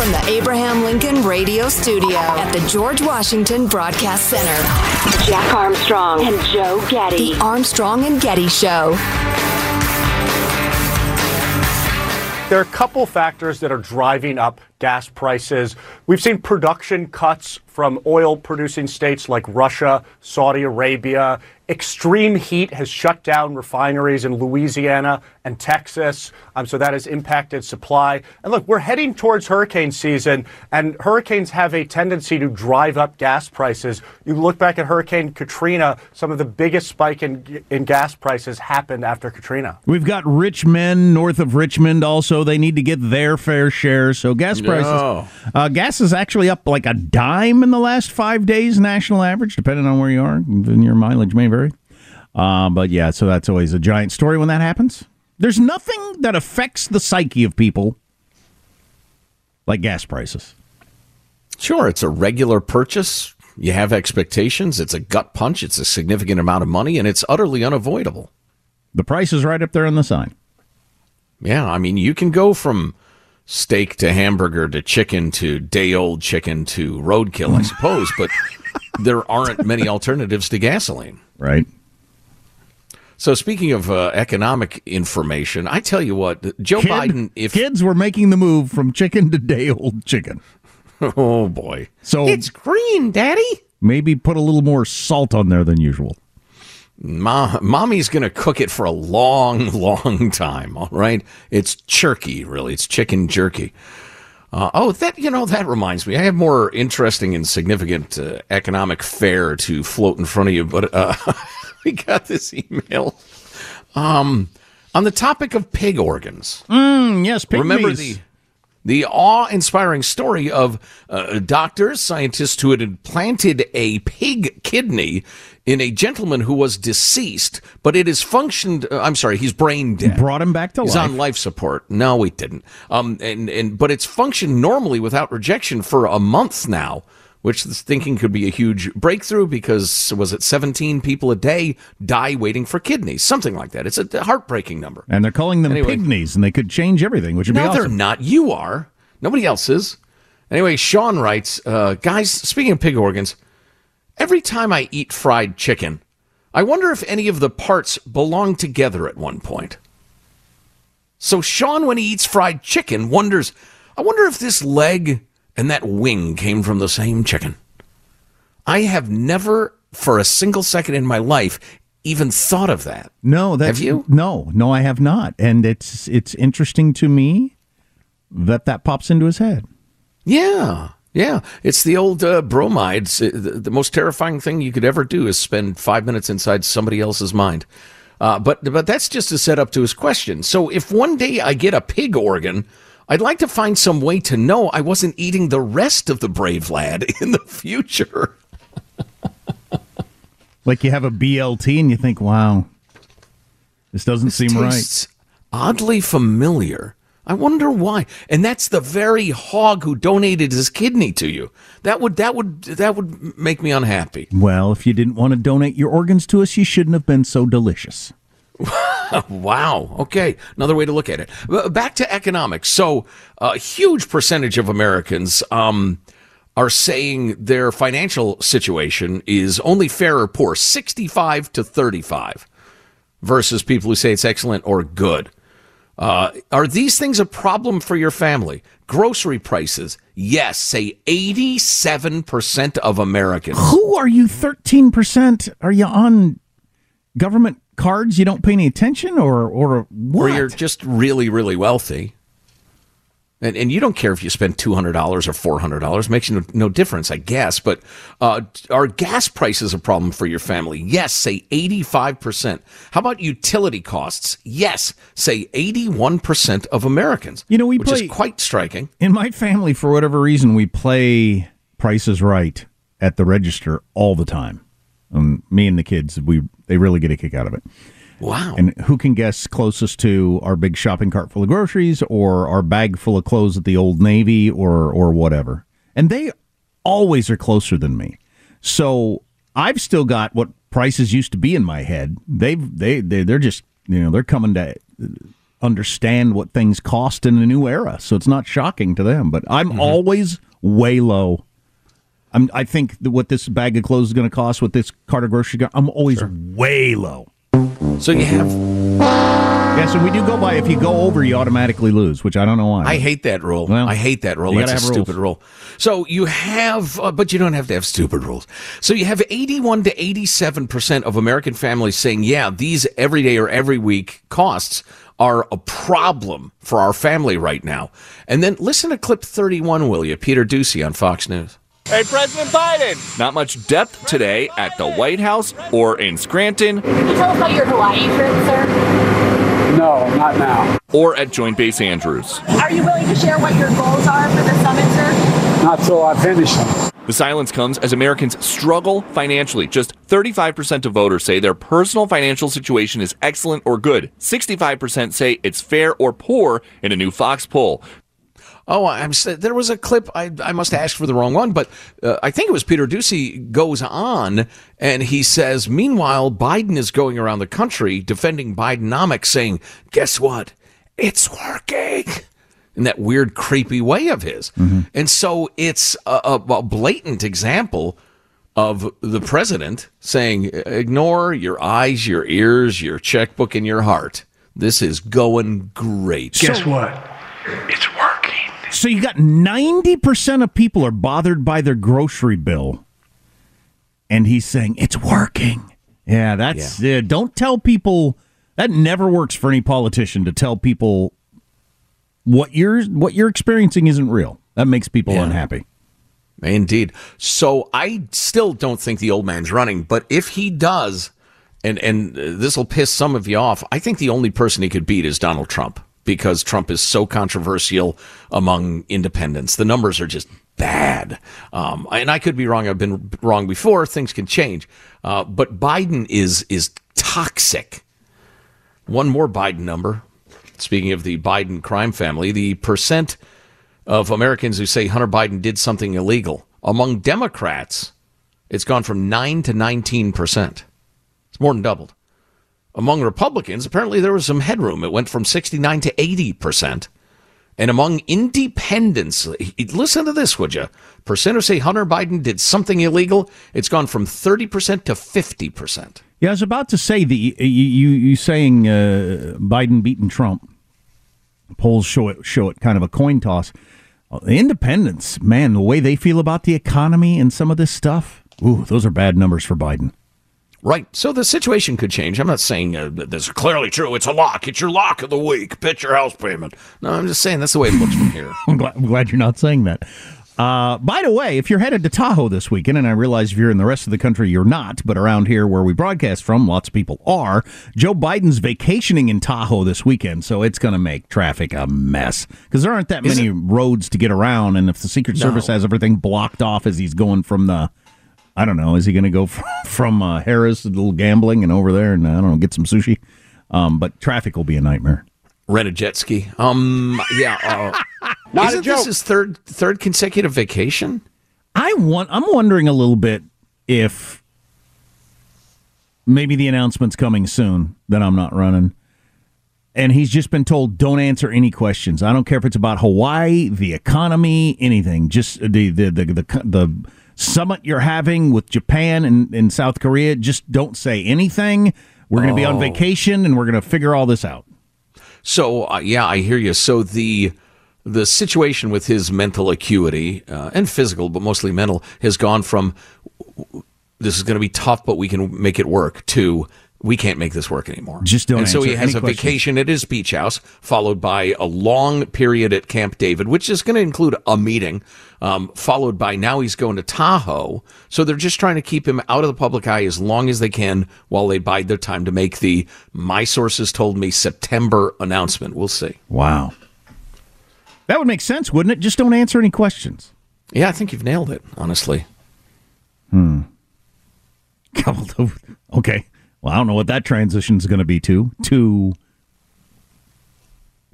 From the Abraham Lincoln Radio Studio at the George Washington Broadcast Center, Jack Armstrong and Joe Getty. The Armstrong and Getty Show. There are a couple factors that are driving up gas prices. We've seen production cuts from oil producing states like Russia, Saudi Arabia. Extreme heat has shut down refineries in Louisiana and Texas, um, so that has impacted supply. And look, we're heading towards hurricane season, and hurricanes have a tendency to drive up gas prices. You look back at Hurricane Katrina, some of the biggest spike in, in gas prices happened after Katrina. We've got rich men north of Richmond also. They need to get their fair share. So gas prices. No. Uh, gas is actually up like a dime in the last five days, national average, depending on where you are. And your mileage may vary. Uh, but yeah, so that's always a giant story when that happens. There's nothing that affects the psyche of people like gas prices. Sure, it's a regular purchase. You have expectations. It's a gut punch. It's a significant amount of money, and it's utterly unavoidable. The price is right up there on the sign. Yeah, I mean, you can go from steak to hamburger to chicken to day old chicken to roadkill, I suppose, but there aren't many alternatives to gasoline. Right. So speaking of uh, economic information, I tell you what, Joe Kid- Biden, if kids were making the move from chicken to day old chicken, oh boy, so it's green, Daddy. maybe put a little more salt on there than usual. Ma- mommy's going to cook it for a long, long time. All right. It's jerky, really. It's chicken jerky. Uh, oh, that, you know, that reminds me. I have more interesting and significant uh, economic fare to float in front of you, but uh, we got this email um, on the topic of pig organs. Mm, yes, pygmies. Remember the the awe-inspiring story of uh, doctors, scientists who had implanted a pig kidney in a gentleman who was deceased, but it has functioned. Uh, I'm sorry, he's brain dead. brought him back to He's life. on life support. No, we didn't. Um, and and but it's functioned normally without rejection for a month now. Which this thinking could be a huge breakthrough because was it 17 people a day die waiting for kidneys, something like that. It's a heartbreaking number. and they're calling them Anyway. pygmies, and they could change everything, which would No, be they're not. You are. Nobody else is. Anyway, Sean writes, uh, guys, speaking of pig organs, every time I eat fried chicken, I wonder if any of the parts belong together at one point. So Sean, when he eats fried chicken, wonders, I wonder if this leg and that wing came from the same chicken. I have never, for a single second in my life, even thought of that. No, that's Have you? No, no, I have not, and it's it's interesting to me that that pops into his head. Yeah, yeah. It's the old uh, bromides. The, the most terrifying thing you could ever do is spend five minutes inside somebody else's mind. Uh, but but that's just a setup to his question. So if one day I get a pig organ, I'd like to find some way to know I wasn't eating the rest of the brave lad in the future. like you have a BLT and you think, wow, this doesn't This seem right. Oddly familiar. I wonder why. And that's the very hog who donated his kidney to you. That would that would that would make me unhappy. Well, if you didn't want to donate your organs to us, you shouldn't have been so delicious. wow. Okay. Another way to look at it. Back to economics. So, a huge percentage of Americans um, are saying their financial situation is only fair or poor, 65 to 35, versus people who say it's excellent or good. Uh, are these things a problem for your family? Grocery prices, yes, say 87% of Americans. Who are you? Thirteen percent? Are you on government cards? You don't pay any attention, or or what? or you're just really, really wealthy. And, and you don't care if you spend two hundred dollars or four hundred dollars makes no, no difference, I guess. But uh, are gas prices a problem for your family? Yes, say eighty five percent. How about utility costs? Yes, say eighty one percent of Americans. You know, we which play- is quite striking. In my family, for whatever reason, we play Price is Right at the register all the time. Um, me and the kids, we they really get a kick out of it. Wow. And who can guess closest to our big shopping cart full of groceries or our bag full of clothes at the Old Navy or or whatever? And they always are closer than me. So I've still got what prices used to be in my head. They've they they they're just you know they're coming to understand what things cost in a new era. So it's not shocking to them. But I'm always way low. I'm, I think that what this bag of clothes is going to cost, what this cart of groceries, I'm always way low. So you have Yes, and we do go by if you go over, you automatically lose, which I don't know why. I hate that rule. Well, I hate that rule. That's a rules. stupid rule. So you have, uh, but you don't have to have stupid rules. So you have 81 to 87 percent of American families saying, "Yeah, these everyday or every week costs are a problem for our family right now." And then listen to clip 31, will you, Peter Doocy on Fox News. Hey, President Biden! Not much depth today at the White House or in Scranton Can you tell us about your Hawaii trip, sir? No, not now. or at Joint Base Andrews. Are you willing to share what your goals are for the summit, sir? Not till I finish them. The silence comes as Americans struggle financially. Just 35% of voters say their personal financial situation is excellent or good. 65% say it's fair or poor in a new Fox poll. Oh, I'm there was a clip. I, I must have asked for the wrong one, but uh, I think it was Peter Doocy goes on and he says, meanwhile, Biden is going around the country defending Bidenomics, saying, guess what? It's working. In that weird, creepy way of his. And so it's a, a, a blatant example of the president saying, ignore your eyes, your ears, your checkbook, and your heart. This is going great. Guess what? It's working. So you got 90% of people are bothered by their grocery bill. And he's saying, it's working. Yeah, that's, uh, don't tell people, that never works for any politician to tell people what you're, what you're experiencing isn't real. That makes people Yeah. unhappy. Indeed. So I still don't think the old man's running, but if he does, and and this will piss some of you off, I think the only person he could beat is Donald Trump because Trump is so controversial among independents. The numbers are just bad, um, and I could be wrong. I've been wrong before. Things can change, uh, but Biden is is toxic. One more Biden number. Speaking of the Biden crime family, the percent of Americans who say Hunter Biden did something illegal. Among Democrats, it's gone from 9 to 19%. It's more than doubled. Among Republicans, apparently there was some headroom. It went from 69 to 80%. And among independents, listen to this, would you? Percent who say Hunter Biden did something illegal, it's gone from 30% to 50%. Yeah, I was about to say the you you, you saying uh, Biden beating Trump. Polls show it show it kind of a coin toss. Uh, The independents, man, the way they feel about the economy and some of this stuff. Ooh, those are bad numbers for Biden. Right. So the situation could change. I'm not saying uh, that this is clearly true. It's a lock. It's your lock of the week. Pitch your house payment. No, I'm just saying that's the way it looks from here. I'm glad, I'm glad you're not saying that. Uh, by the way, if you're headed to Tahoe this weekend, and I realize if you're in the rest of the country, you're not, but around here where we broadcast from, lots of people are. Joe Biden's vacationing in Tahoe this weekend, so it's going to make traffic a mess because there aren't that Is many it- roads to get around. And if the Secret No. Service has everything blocked off as he's going from the, I don't know, is he going to go from, from uh, Harrah's, a little gambling, and over there and, I don't know, get some sushi? Um, but traffic will be a nightmare. Rent a jet ski. Um. Yeah. Uh, Not isn't this joke. his third third consecutive vacation? I want. I'm wondering a little bit if maybe the announcement's coming soon that I'm not running, and he's just been told don't answer any questions. I don't care if it's about Hawaii, the economy, anything. Just the the the the, the summit you're having with Japan and, and South Korea. Just don't say anything. We're going to be on Oh. vacation and we're going to figure all this out. So uh, yeah, I hear you. So the the situation with his mental acuity uh, and physical, but mostly mental, has gone from this is going to be tough, but we can make it work to we can't make this work anymore. Just don't And so he has a questions. vacation at his beach house, followed by a long period at Camp David, which is going to include a meeting, um, followed by now he's going to Tahoe. So they're just trying to keep him out of the public eye as long as they can while they bide their time to make the my sources told me September announcement. We'll see. Wow, that would make sense, wouldn't it? Just don't answer any questions. Yeah, I think you've nailed it, honestly. Hmm. okay. Well, I don't know what that transition is going to be to. To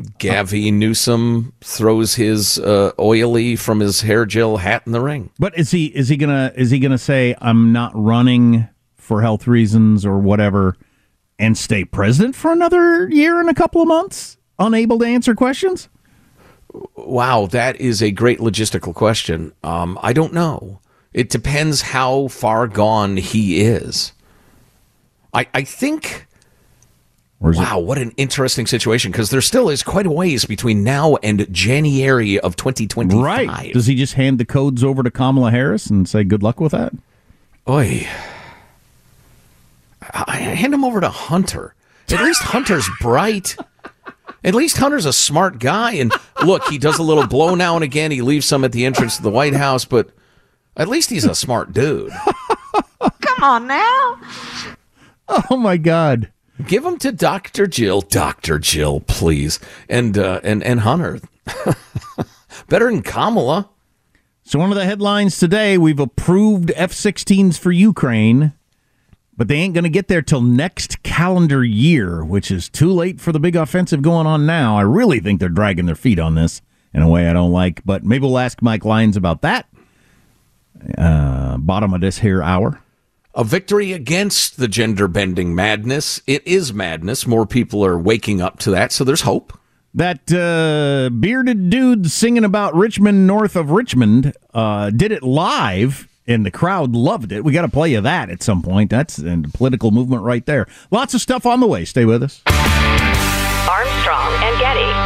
Gavi Newsom throws his uh, oily from his hair gel hat in the ring. But is he is he gonna is he gonna say I'm not running for health reasons or whatever, and stay president for another year and a couple of months, unable to answer questions? Wow, that is a great logistical question. Um, I don't know. It depends how far gone he is. I, I think. Wow, what an interesting situation because there still is quite a ways between now and January of 2025. Right? Does he just hand the codes over to Kamala Harris and say good luck with that? Oi. I I hand him over to Hunter. At least Hunter's bright. At least Hunter's a smart guy. And look, he does a little blow now and again. He leaves some at the entrance to the White House, but at least he's a smart dude. Come on now. Oh my God! Give them to Dr. Jill. Dr. Jill, please. And uh, and and Hunter. Better than Kamala. So one of the headlines today: We've approved F-16s for Ukraine, but they ain't going to get there till next calendar year, which is too late for the big offensive going on now. I really think they're dragging their feet on this in a way I don't like. But maybe we'll ask Mike Lyons about that. Uh, bottom of this here hour. A victory against the gender bending madness. It is madness. More people are waking up to that, so there's hope. That uh, bearded dude singing about Richmond, north of Richmond, uh, did it live, and the crowd loved it. We got to play you that at some point. That's a political movement right there. Lots of stuff on the way. Stay with us. Armstrong and Getty.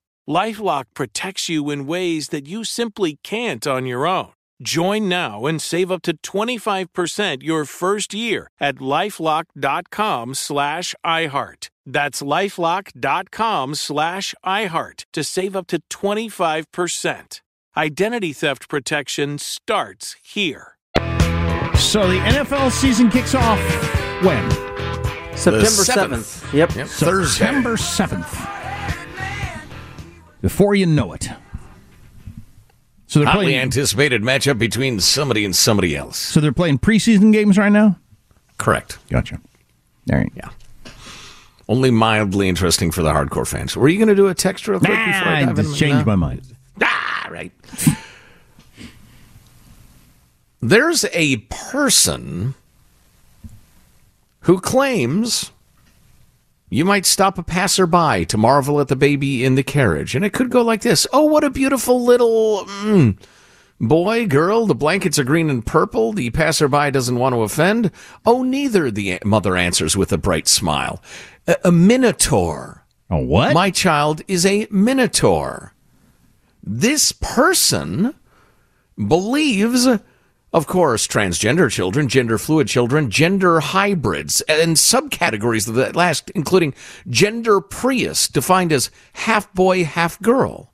Lifelock protects you in ways that you simply can't on your own. Join now and save up to 25% your first year at lifelock.com slash iHeart. That's lifelock.com slash iHeart to save up to 25%. Identity theft protection starts here. So the NFL season kicks off when? September 7th. Yep. Yep. September 7th. Before you know it. So they're Hotly playing. anticipated matchup between somebody and somebody else. So they're playing preseason games right now. Correct. Gotcha. All right. Yeah. Only mildly interesting for the hardcore fans. Were you going to do a text real quick Nah, before I I just changed my mind. Ah, right. There's a person who claims you might stop a passerby to marvel at the baby in the carriage. And it could go like this Oh, what a beautiful little mm, boy, girl. The blankets are green and purple. The passerby doesn't want to offend. Oh, neither, the mother answers with a bright smile. A, a minotaur. A what? My child is a minotaur. This person believes, of course, transgender children, gender fluid children, gender hybrids, and subcategories of that last, including gender Prius, defined as half boy, half girl.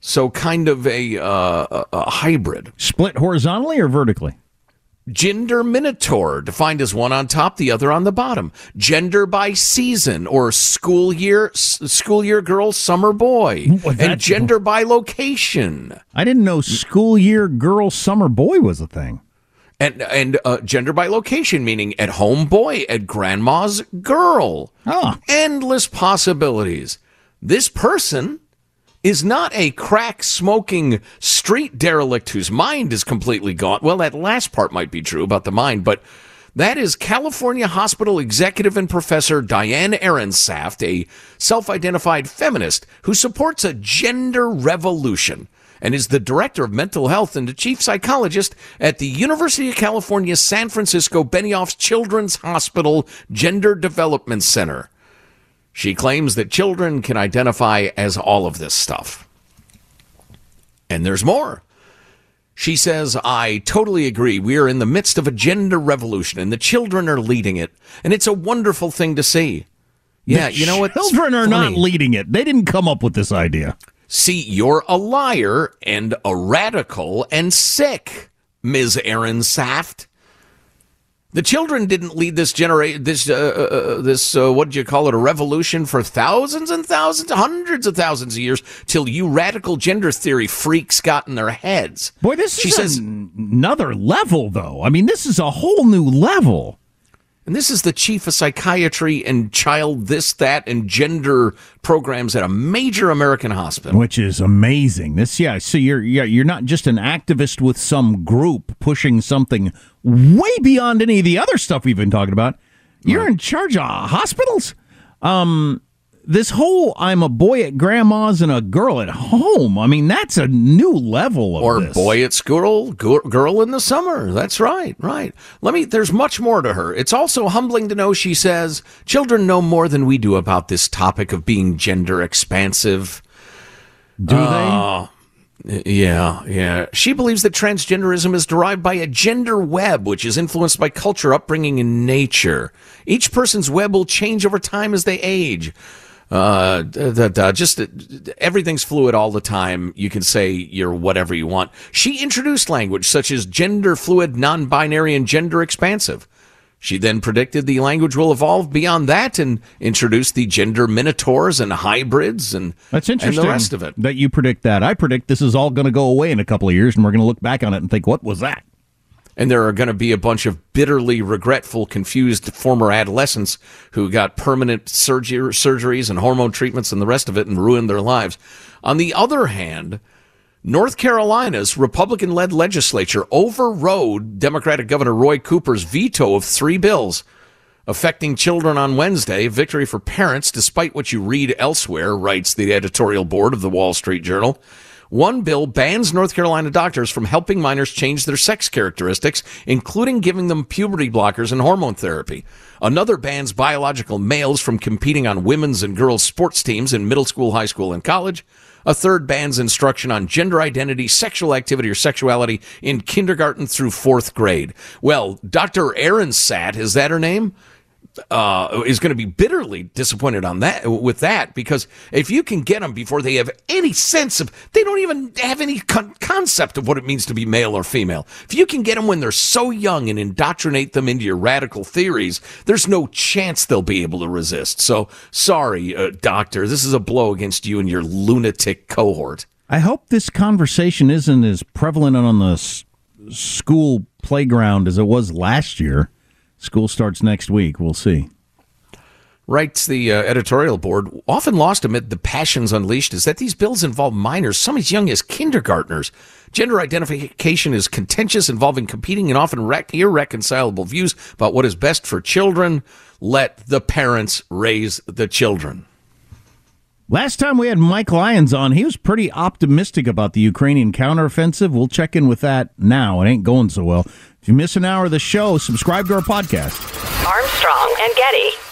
So, kind of a, uh, a, hybrid. Split horizontally or vertically? Gender Minotaur, defined as one on top, the other on the bottom. Gender by season, or school year, s- school year girl, summer boy, and that's- gender by location, I didn't know school year girl summer boy was a thing. and and uh, gender by location, meaning at home boy, at grandma's girl. Oh. Endless possibilities. This person is not a crack smoking street derelict whose mind is completely gone. Well, that last part might be true about the mind, but that is California Hospital executive and professor Diane Ehrensaft, a self identified feminist who supports a gender revolution and is the director of mental health and the chief psychologist at the University of California San Francisco Benioff Children's Hospital Gender Development Center. She claims that children can identify as all of this stuff. And there's more. She says, I totally agree. We are in the midst of a gender revolution and the children are leading it. And it's a wonderful thing to see. Yeah, The you know what? Children are not leading it. They didn't come up with this idea. See, you're a liar and a radical and sick, Ms. Ehrensaft. The children didn't lead this generation, this, uh, uh, this, uh, what do you call it, a revolution for thousands and thousands, hundreds of thousands of years, till you radical gender theory freaks got in their heads. Boy, this she is says, another level, though. I mean, this is a whole new level. And this is the chief of psychiatry and child this, that, and gender programs at a major American hospital. which is amazing. This, yeah. So you're yeah, you're not just an activist with some group pushing something way beyond any of the other stuff we've been talking about. You're in charge of hospitals. Um, this whole I'm a boy at grandma's and a girl at home. I mean, that's a new level of or this. boy at school, girl, in the summer. That's right, right. Let me. There's much more to her. It's also humbling to know she says children know more than we do about this topic of being gender expansive. Do Uh, Yeah, yeah. She believes that transgenderism is derived by a gender web, which is influenced by culture, upbringing, and nature. Each person's web will change over time as they age. Uh, da, da, just uh, everything's fluid all the time. You can say you're whatever you want. She introduced language such as gender fluid, non binary, and gender expansive. She then predicted the language will evolve beyond that and introduced the gender minotaurs and hybrids and, That's interesting. and the rest of it. That you predict that. I predict this is all going to go away in a couple of years, and we're going to look back on it and think, "What was that?" And there are going to be a bunch of bitterly regretful, confused former adolescents who got permanent surgery, surgeries and hormone treatments and the rest of it and ruined their lives. On the other hand, North Carolina's Republican led legislature overrode Democratic Governor Roy Cooper's veto of three bills affecting children on Wednesday. Victory for parents, despite what you read elsewhere, writes the editorial board of the Wall Street Journal. One bill bans North Carolina doctors from helping minors change their sex characteristics, including giving them puberty blockers and hormone therapy. Another bans biological males from competing on women's and girls' sports teams in middle school, high school, and college. A third bans instruction on gender identity, sexual activity, or sexuality in kindergarten through fourth grade. Well, Dr. Erin Satt, is that her name? Uh, is going to be bitterly disappointed on that with that because if you can get them before they have any sense of they don't even have any con- concept of what it means to be male or female. If you can get them when they're so young and indoctrinate them into your radical theories there's no chance they'll be able to resist. So sorry uh, doctor this is a blow against you and your lunatic cohort. I hope this conversation isn't as prevalent on the s- school playground as it was last year. School starts next week. We'll see. writes the uh, editorial board, often lost amid the passions unleashed, is that these bills involve minors, some as young as kindergartners. Gender identification is contentious, involving competing and often rec- irreconcilable views about what is best for children. Let the parents raise the children. Last time we had Mike Lyons on, he was pretty optimistic about the Ukrainian counteroffensive. We'll check in with that now. It ain't going so well. If you miss an hour of the show, subscribe to our podcast. Armstrong and Getty.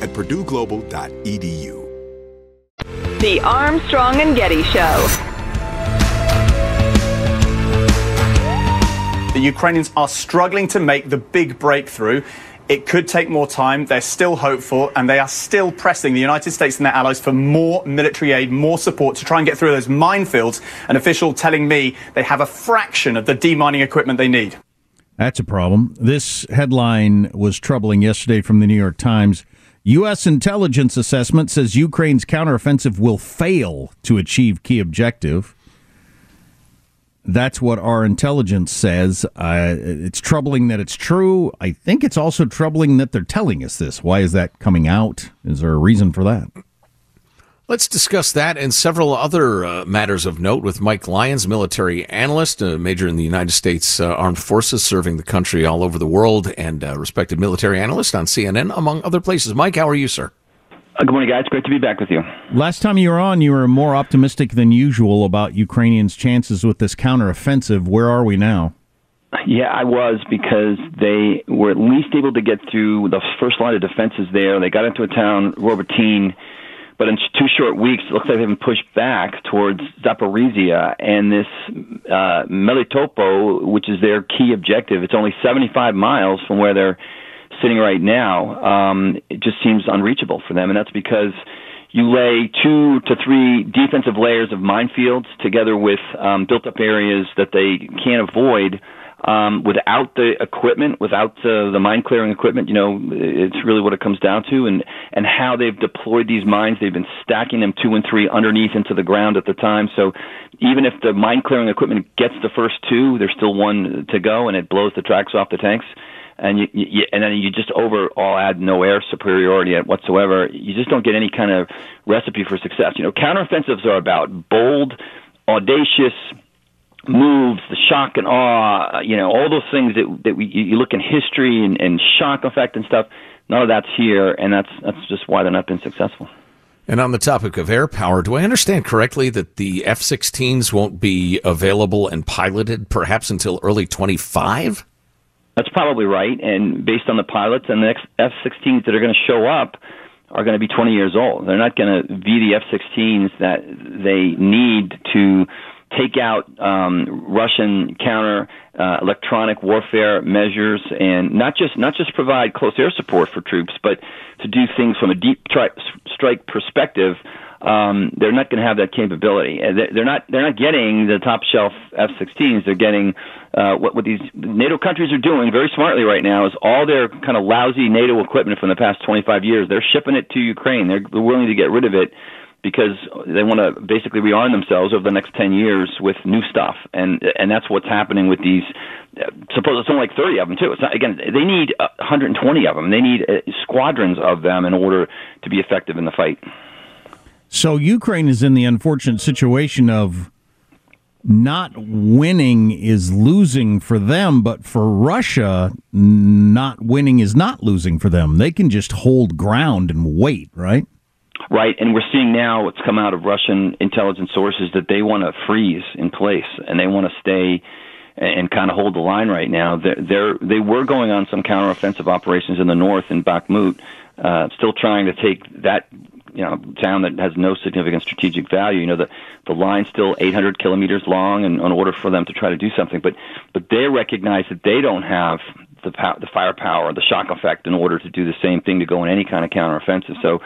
at purdueglobal.edu. The Armstrong and Getty Show. The Ukrainians are struggling to make the big breakthrough. It could take more time. They're still hopeful, and they are still pressing the United States and their allies for more military aid, more support to try and get through those minefields. An official telling me they have a fraction of the demining equipment they need. That's a problem. This headline was troubling yesterday from the New York Times. U.S. intelligence assessment says Ukraine's counteroffensive will fail to achieve key objective. That's what our intelligence says. Uh, it's troubling that it's true. I think it's also troubling that they're telling us this. Why is that coming out? Is there a reason for that? Let's discuss that and several other uh, matters of note with Mike Lyons, military analyst, a major in the United States uh, Armed Forces, serving the country all over the world, and uh, respected military analyst on CNN, among other places. Mike, how are you, sir? Uh, good morning, guys. Great to be back with you. Last time you were on, you were more optimistic than usual about Ukrainians' chances with this counteroffensive. Where are we now? Yeah, I was because they were at least able to get through the first line of defenses there. They got into a town, Robotyne, but in two short weeks, it looks like they've been pushed back towards Zaporizhia and this uh, Melitopol, which is their key objective. It's only 75 miles from where they're sitting right now, um, it just seems unreachable for them, and that's because you lay two to three defensive layers of minefields together with um, built-up areas that they can't avoid. Um, without the equipment, without uh, the mine clearing equipment, you know, it's really what it comes down to, and and how they've deployed these mines. They've been stacking them two and three underneath into the ground at the time. So even if the mine clearing equipment gets the first two, there's still one to go, and it blows the tracks off the tanks and you, you and then you just overall add no air superiority at whatsoever, you just don't get any kind of recipe for success. You know, counteroffensives are about bold, audacious moves, the shock and awe, uh, you know, all those things that that we you look in history and, and shock effect and stuff. None of that's here, and that's that's just why they're not been successful. And on the topic of air power, do I understand correctly that the F 16s won't be available and piloted perhaps until early 25? That's probably right. And based on the pilots and the next F-16s that are going to show up are going to be 20 years old. They're not going to be the F-16s that they need to take out um, Russian counter uh, electronic warfare measures and not just not just provide close air support for troops, but to do things from a deep tri- strike perspective um, they're not going to have that capability. They're not they're not getting the top shelf F-16s. They're getting uh, what what these NATO countries are doing very smartly right now is all their kind of lousy NATO equipment from the past 25 years. They're shipping it to Ukraine. They're, they're willing to get rid of it because they want to basically rearm themselves over the next 10 years with new stuff and and that's what's happening with these suppose it's only like 30 of them too it's not again they need 120 of them they need uh, squadrons of them in order to be effective in the fight so Ukraine is in the unfortunate situation of not winning is losing for them, but for Russia, not winning is not losing for them. They can just hold ground and wait, right? Right, and we're seeing now what's come out of Russian intelligence sources that they want to freeze in place and they want to stay and kind of hold the line right now. They're, they're they were going on some counteroffensive operations in the north in Bakhmut, uh, still trying to take that you know town that has no significant strategic value. You know the the line's still 800 kilometers long, and in order for them to try to do something, but but they recognize that they don't have the pow- the firepower, the shock effect, in order to do the same thing to go in any kind of counteroffensive. So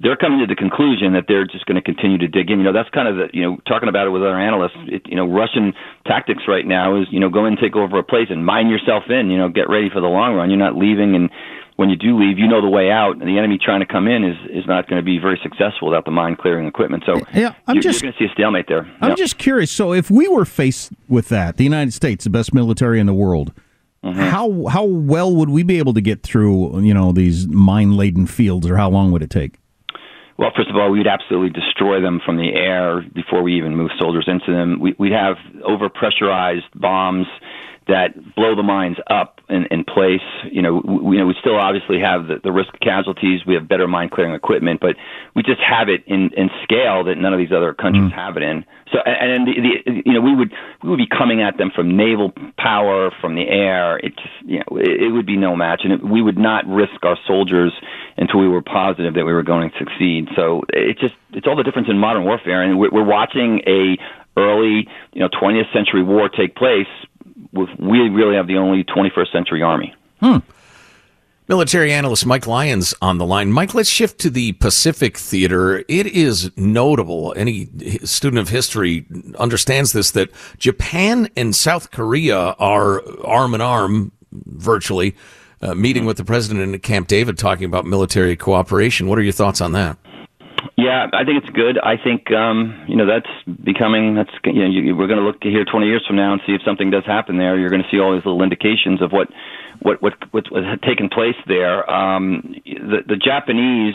they're coming to the conclusion that they're just going to continue to dig in. You know, that's kind of the, you know, talking about it with other analysts, it, you know, Russian tactics right now is, you know, go in and take over a place and mine yourself in, you know, get ready for the long run. You're not leaving and when you do leave, you know the way out, and the enemy trying to come in is is not going to be very successful without the mine clearing equipment. So yeah, I'm you're, just, you're going to see a stalemate there. I'm yep. just curious. So if we were faced with that, the United States, the best military in the world, mm-hmm. how how well would we be able to get through you know these mine laden fields, or how long would it take? Well, first of all, we'd absolutely destroy them from the air before we even move soldiers into them. We, we'd have overpressurized bombs that blow the mines up in, in place. You know, we, you know, we still obviously have the, the risk of casualties. We have better mine clearing equipment, but we just have it in, in scale that none of these other countries mm. have it in. So, and, and the, the, you know, we would we would be coming at them from naval power, from the air. It just, you know, it, it would be no match, and it, we would not risk our soldiers until we were positive that we were going to succeed. So it just it's all the difference in modern warfare, and we're, we're watching a early, you know, 20th century war take place. We really have the only 21st century army. Hmm. Military analyst Mike Lyons on the line. Mike, let's shift to the Pacific Theater. It is notable. Any student of history understands this that Japan and South Korea are arm in arm, virtually, uh, meeting with the president in Camp David talking about military cooperation. What are your thoughts on that? Yeah, I think it's good. I think um, you know that's becoming that's you know you, we're going to look here 20 years from now and see if something does happen there. You're going to see all these little indications of what what what what, what had taken place there. Um, the the Japanese,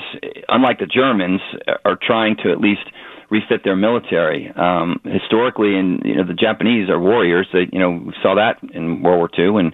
unlike the Germans, are trying to at least refit their military. Um, historically, and you know the Japanese are warriors. They you know we saw that in World War II and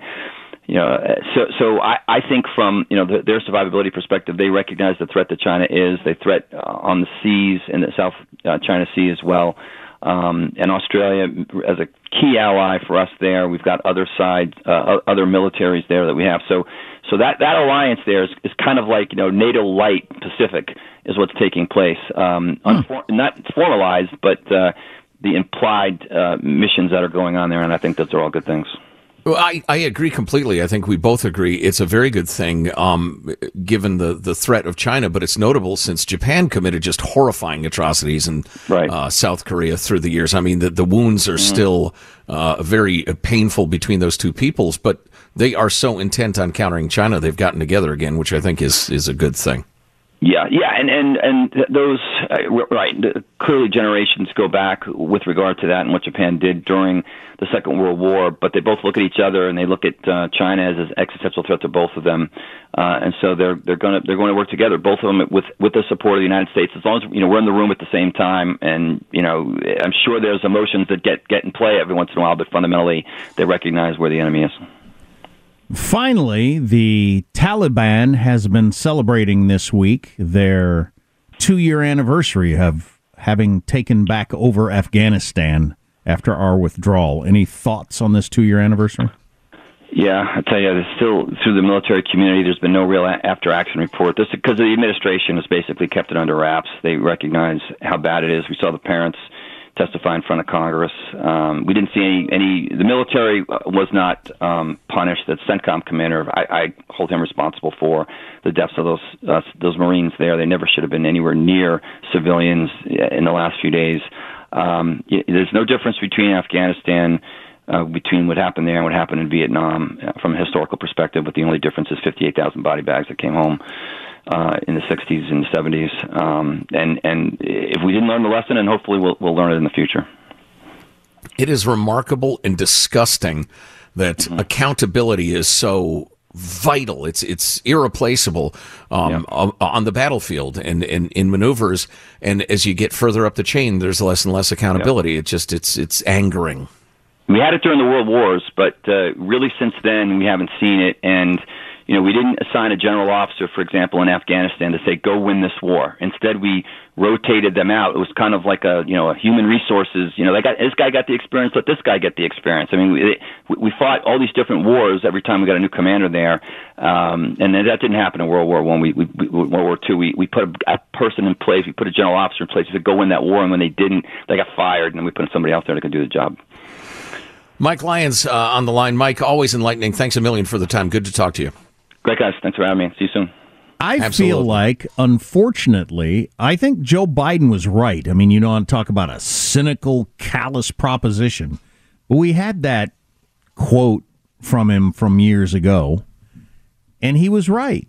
you know, so so I, I think from you know the, their survivability perspective, they recognize the threat that China is. They threat uh, on the seas in the South uh, China Sea as well, um, and Australia as a key ally for us there. We've got other sides, uh, other militaries there that we have. So so that that alliance there is, is kind of like you know NATO light Pacific is what's taking place. Um, hmm. unfor- not formalized, but uh, the implied uh, missions that are going on there, and I think those are all good things. Well, I, I agree completely. I think we both agree it's a very good thing, um, given the, the threat of China. But it's notable since Japan committed just horrifying atrocities in right. uh, South Korea through the years. I mean, the, the wounds are mm-hmm. still uh, very painful between those two peoples, but they are so intent on countering China, they've gotten together again, which I think is is a good thing. Yeah, yeah, and and and those uh, right. Clearly, generations go back with regard to that and what Japan did during the Second World War. But they both look at each other and they look at uh, China as an existential threat to both of them, uh, and so they're they're going to they're going to work together, both of them with with the support of the United States. As long as you know we're in the room at the same time, and you know I'm sure there's emotions that get get in play every once in a while, but fundamentally they recognize where the enemy is. Finally, the Taliban has been celebrating this week their two year anniversary of having taken back over Afghanistan after our withdrawal. Any thoughts on this two year anniversary? Yeah, I tell you, there's still through the military community, there's been no real after action report. This because the administration has basically kept it under wraps. They recognize how bad it is. We saw the parents testify in front of Congress. Um, we didn't see any, any. The military was not um, punished. The CENTCOM commander, I, I hold him responsible for the deaths of those uh, those Marines there. They never should have been anywhere near civilians in the last few days. Um, there's no difference between Afghanistan. Uh, between what happened there and what happened in Vietnam, uh, from a historical perspective, but the only difference is 58,000 body bags that came home uh, in the 60s and 70s. Um, and and if we didn't learn the lesson, and hopefully we'll we'll learn it in the future. It is remarkable and disgusting that mm-hmm. accountability is so vital. It's it's irreplaceable um, yeah. on the battlefield and, and in maneuvers. And as you get further up the chain, there's less and less accountability. Yeah. It just it's it's angering. We had it during the World Wars, but uh, really since then we haven't seen it. And you know, we didn't assign a general officer, for example, in Afghanistan to say, go win this war. Instead, we rotated them out. It was kind of like a, you know, a human resources, you know, they got, this guy got the experience, let this guy get the experience. I mean, we, we fought all these different wars every time we got a new commander there. Um, and that didn't happen in World War One. We, we, we, World War Two, we, we put a, a person in place, we put a general officer in place to go win that war. And when they didn't, they got fired and then we put somebody else there that could do the job. Mike Lyons uh, on the line. Mike, always enlightening. Thanks a million for the time. Good to talk to you. Great, guys. Thanks for having me. See you soon. I Absolutely. feel like, unfortunately, I think Joe Biden was right. I mean, you know, I'm talk about a cynical, callous proposition. But we had that quote from him from years ago, and he was right.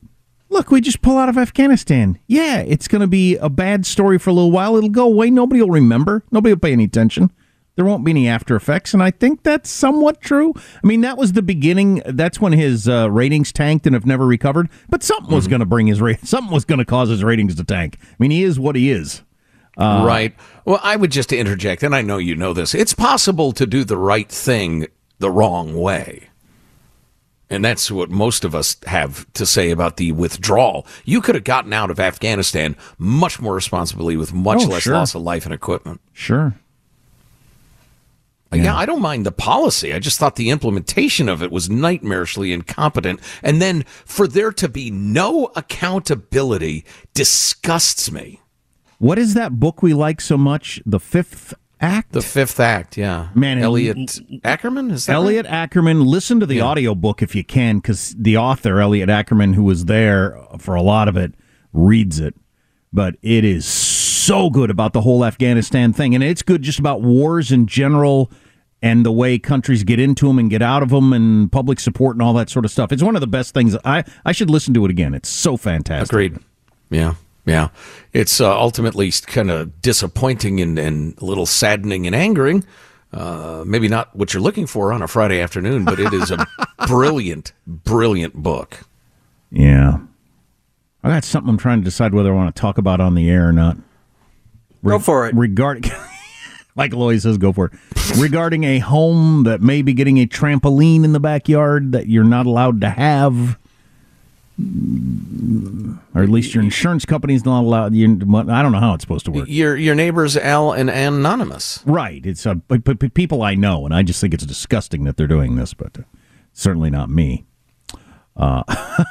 Look, we just pull out of Afghanistan. Yeah, it's going to be a bad story for a little while. It'll go away. Nobody will remember. Nobody will pay any attention there won't be any after effects. And I think that's somewhat true. I mean, that was the beginning. That's when his uh, ratings tanked and have never recovered. But something mm-hmm. was going to bring his rate. Something was going to cause his ratings to tank. I mean, he is what he is. Uh, right. Well, I would just interject, and I know you know this. It's possible to do the right thing the wrong way. And that's what most of us have to say about the withdrawal. You could have gotten out of Afghanistan much more responsibly with much Oh, less sure. loss of life and equipment. Sure. Yeah. I don't mind the policy. I just thought the implementation of it was nightmarishly incompetent. And then for there to be no accountability disgusts me. What is that book we like so much? The Fifth Act? The Fifth Act, yeah. Man, Elliot Ackerman? Is that Elliot Ackerman. Listen to the audio book if you can, because the author, Elliot Ackerman, who was there for a lot of it, reads it. But it is so good about the whole Afghanistan thing. And it's good just about wars in general and the way countries get into them and get out of them and public support and all that sort of stuff. It's one of the best things. I, I should listen to it again. It's so fantastic. Agreed. Yeah, yeah. It's uh, ultimately kind of disappointing and, and a little saddening and angering. Uh, maybe not what you're looking for on a Friday afternoon, but it is a brilliant, brilliant book. Yeah. I got something I'm trying to decide whether I want to talk about on the air or not. Go for it. Regarding, Michael always says, go for it. Regarding a home that may be getting a trampoline in the backyard that you're not allowed to have, or at least your insurance company's not allowed. You, I don't know how it's supposed to work. Your your neighbors Al and anonymous. Right. It's uh, but people I know, and I just think it's disgusting that they're doing this, but uh, certainly not me. Uh,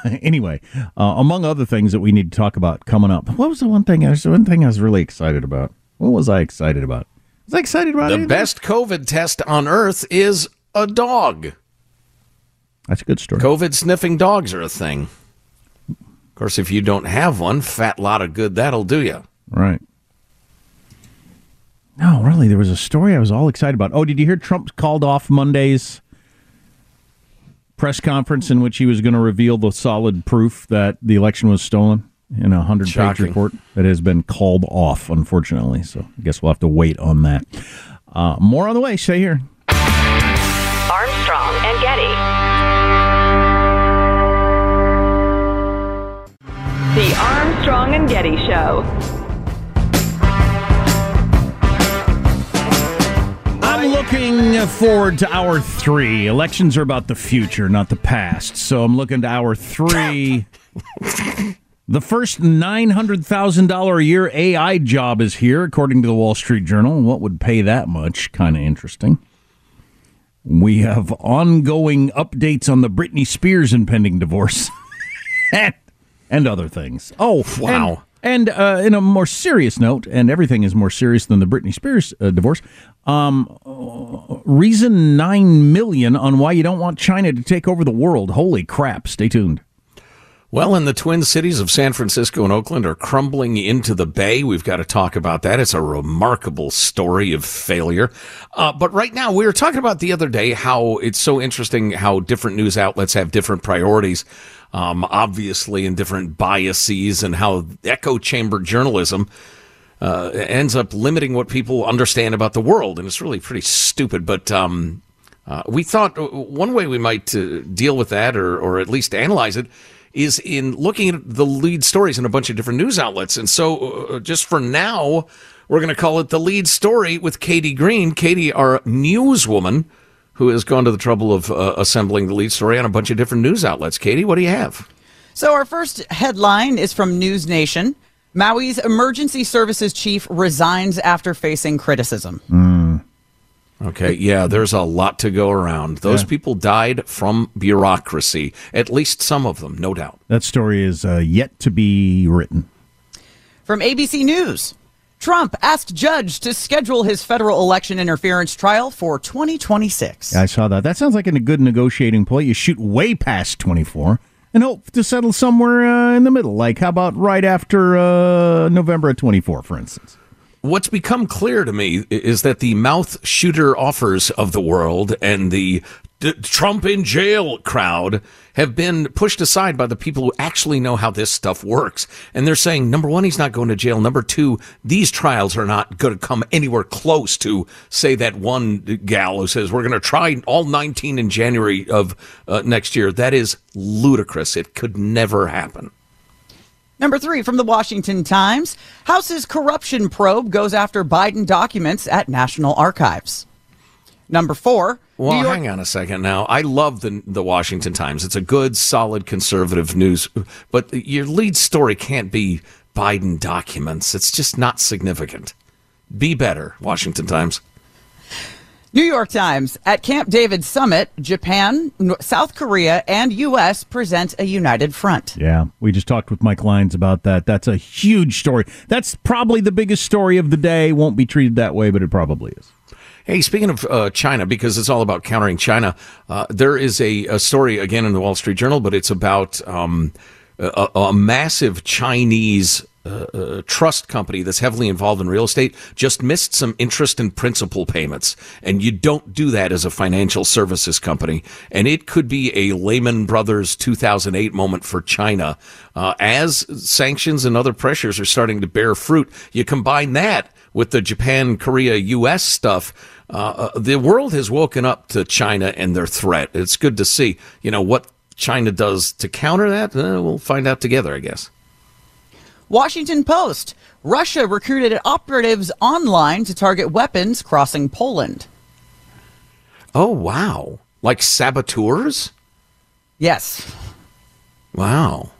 anyway, uh, among other things that we need to talk about coming up, what was the one thing? I was one thing I was really excited about. What was I excited about? Was I excited about The anything? best COVID test on earth is a dog. That's a good story. COVID sniffing dogs are a thing. Of course, if you don't have one, fat lot of good that'll do you. Right. No, really, there was a story I was all excited about. Oh, did you hear Trump called off Monday's press conference in which he was going to reveal the solid proof that the election was stolen in a hundred page report that has been called off, unfortunately. So I guess we'll have to wait on that. Uh, more on the way. Stay here. Armstrong and Getty. The Armstrong and Getty Show. I'm looking forward to hour three. Elections are about the future, not the past. So I'm looking to hour three. the first $900,000 a year AI job is here, according to the Wall Street Journal. What would pay that much? Kind of interesting. We have ongoing updates on the Britney Spears impending divorce and, and other things. Oh, Wow. And, uh, in a more serious note, and everything is more serious than the Britney Spears uh, divorce. Um, reason nine million on why you don't want China to take over the world. Holy crap! Stay tuned. Well, and the twin cities of San Francisco and Oakland are crumbling into the bay. We've got to talk about that. It's a remarkable story of failure. Uh, but right now, we were talking about the other day how it's so interesting how different news outlets have different priorities, um, obviously, and different biases, and how echo chamber journalism uh, ends up limiting what people understand about the world. And it's really pretty stupid. But um, uh, we thought uh, one way we might uh, deal with that, or, or at least analyze it, is in looking at the lead stories in a bunch of different news outlets. And so, uh, just for now, we're going to call it the lead story with Katie Green. Katie, our newswoman, who has gone to the trouble of uh, assembling the lead story on a bunch of different news outlets. Katie, what do you have? So, our first headline is from News Nation. Maui's emergency services chief resigns after facing criticism. Okay, yeah, there's a lot to go around. Those Yeah. people died from bureaucracy, at least some of them, no doubt. That story is uh, yet to be written. From ABC News Trump asked judge to schedule his federal election interference trial for 2026. I saw that. That sounds like a good negotiating play. You shoot way past 24 and hope to settle somewhere uh, in the middle. Like, how about right after uh, November of 24, for instance? What's become clear to me is that the mouth shooter offers of the world and the D- Trump in jail crowd have been pushed aside by the people who actually know how this stuff works. And they're saying, number one, he's not going to jail. Number two, these trials are not going to come anywhere close to, say, that one gal who says, we're going to try all 19 in January of uh, next year. That is ludicrous. It could never happen. Number three from the Washington Times House's corruption probe goes after Biden documents at National Archives. Number four. Well, York- hang on a second now. I love the the Washington Times. It's a good, solid conservative news, but your lead story can't be Biden documents. It's just not significant. Be better, Washington Times. New York Times. At Camp David Summit, Japan, South Korea, and U.S. present a united front. Yeah, we just talked with Mike Lyons about that. That's a huge story. That's probably the biggest story of the day. Won't be treated that way, but it probably is. Hey, speaking of uh, China, because it's all about countering China, uh, there is a, a story again in the Wall Street Journal, but it's about um, a, a massive Chinese uh, trust company that's heavily involved in real estate just missed some interest and principal payments. And you don't do that as a financial services company. And it could be a Lehman Brothers 2008 moment for China. Uh, as sanctions and other pressures are starting to bear fruit, you combine that with the Japan, Korea, U.S. stuff. Uh, uh, the world has woken up to China and their threat. It's good to see. You know what China does to counter that. Uh, we'll find out together, I guess. Washington Post. Russia recruited operatives online to target weapons crossing Poland. Oh wow! Like saboteurs? Yes. Wow.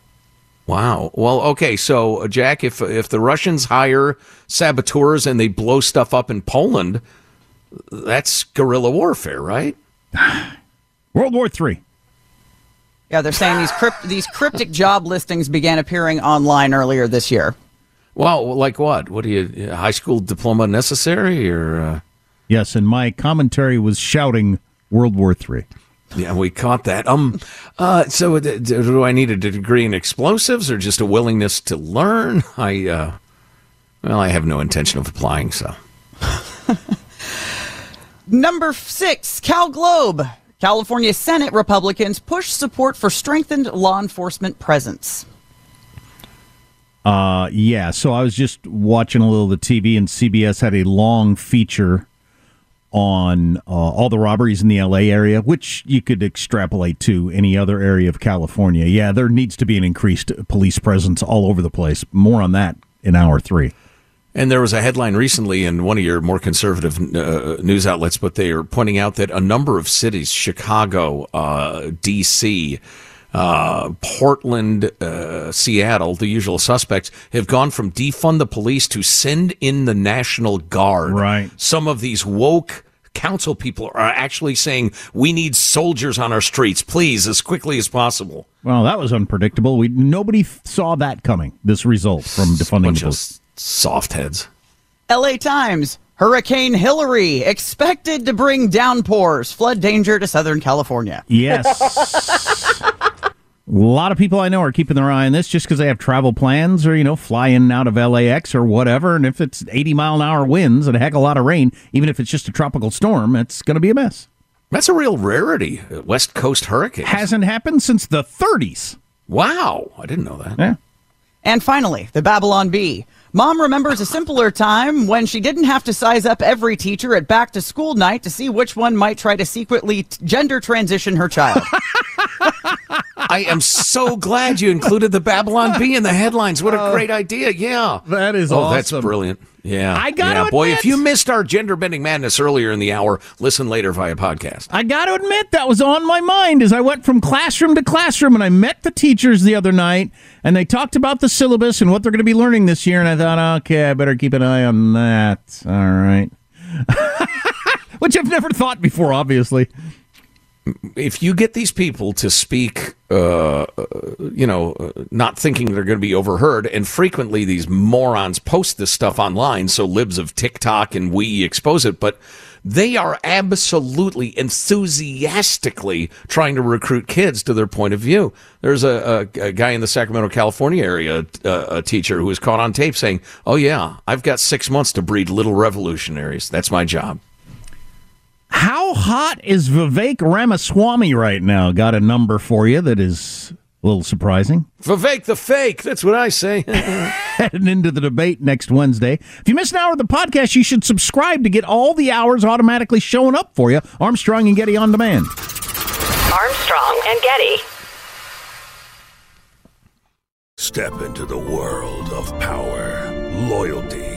Wow. Well, okay. So, uh, Jack, if if the Russians hire saboteurs and they blow stuff up in Poland, that's guerrilla warfare, right? World War Three. Yeah, they're saying these crypt- these cryptic job listings began appearing online earlier this year. Well, like what? What do you high school diploma necessary or? Uh... Yes, and my commentary was shouting World War Three. Yeah, we caught that. Um, uh, so d- d- do I need a degree in explosives or just a willingness to learn? I, uh, well, I have no intention of applying. So, Number six, Cal Globe. California Senate Republicans push support for strengthened law enforcement presence. Uh, yeah. So I was just watching a little of the TV, and CBS had a long feature on uh, all the robberies in the LA area, which you could extrapolate to any other area of California. Yeah, there needs to be an increased police presence all over the place. More on that in hour three. And there was a headline recently in one of your more conservative uh, news outlets, but they are pointing out that a number of cities, Chicago, uh, D.C., uh, Portland, uh, Seattle, the usual suspects, have gone from defund the police to send in the National Guard. Right. Some of these woke council people are actually saying we need soldiers on our streets, please, as quickly as possible. Well, that was unpredictable. We nobody saw that coming. This result from defunding the police. Soft heads. LA Times. Hurricane Hilary expected to bring downpours, flood danger to Southern California. Yes. A lot of people I know are keeping their eye on this just because they have travel plans or, you know, fly in and out of LAX or whatever. And if it's 80 mile an hour winds and a heck of a lot of rain, even if it's just a tropical storm, it's going to be a mess. That's a real rarity. West Coast hurricane Hasn't happened since the 30s. Wow. I didn't know that. Yeah. And finally, the Babylon Bee. Mom remembers a simpler time when she didn't have to size up every teacher at back to school night to see which one might try to secretly t- gender transition her child. I am so glad you included the Babylon Bee in the headlines. What a oh. great idea. Yeah. That is oh, that's brilliant. Yeah. I gotta yeah, boy, if you missed our gender bending madness earlier in the hour, listen later via podcast. I got to admit, that was on my mind as I went from classroom to classroom and I met the teachers the other night and they talked about the syllabus and what they're going to be learning this year. And I thought, okay, I better keep an eye on that. All right. Which I've never thought before, obviously. If you get these people to speak, uh, uh, you know, uh, not thinking they're going to be overheard, and frequently these morons post this stuff online, so libs of TikTok and we expose it, but they are absolutely enthusiastically trying to recruit kids to their point of view. There's a, a, a guy in the Sacramento, California area, a, a teacher who was caught on tape saying, "Oh yeah, I've got six months to breed little revolutionaries. That's my job." How hot is Vivek Ramaswamy right now? Got a number for you that is a little surprising. Vivek the fake. That's what I say. Heading into the debate next Wednesday. If you miss an hour of the podcast, you should subscribe to get all the hours automatically showing up for you. Armstrong and Getty on demand. Armstrong and Getty. Step into the world of power, loyalty,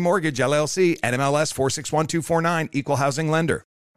Mortgage LLC, NMLS 461249, Equal Housing Lender.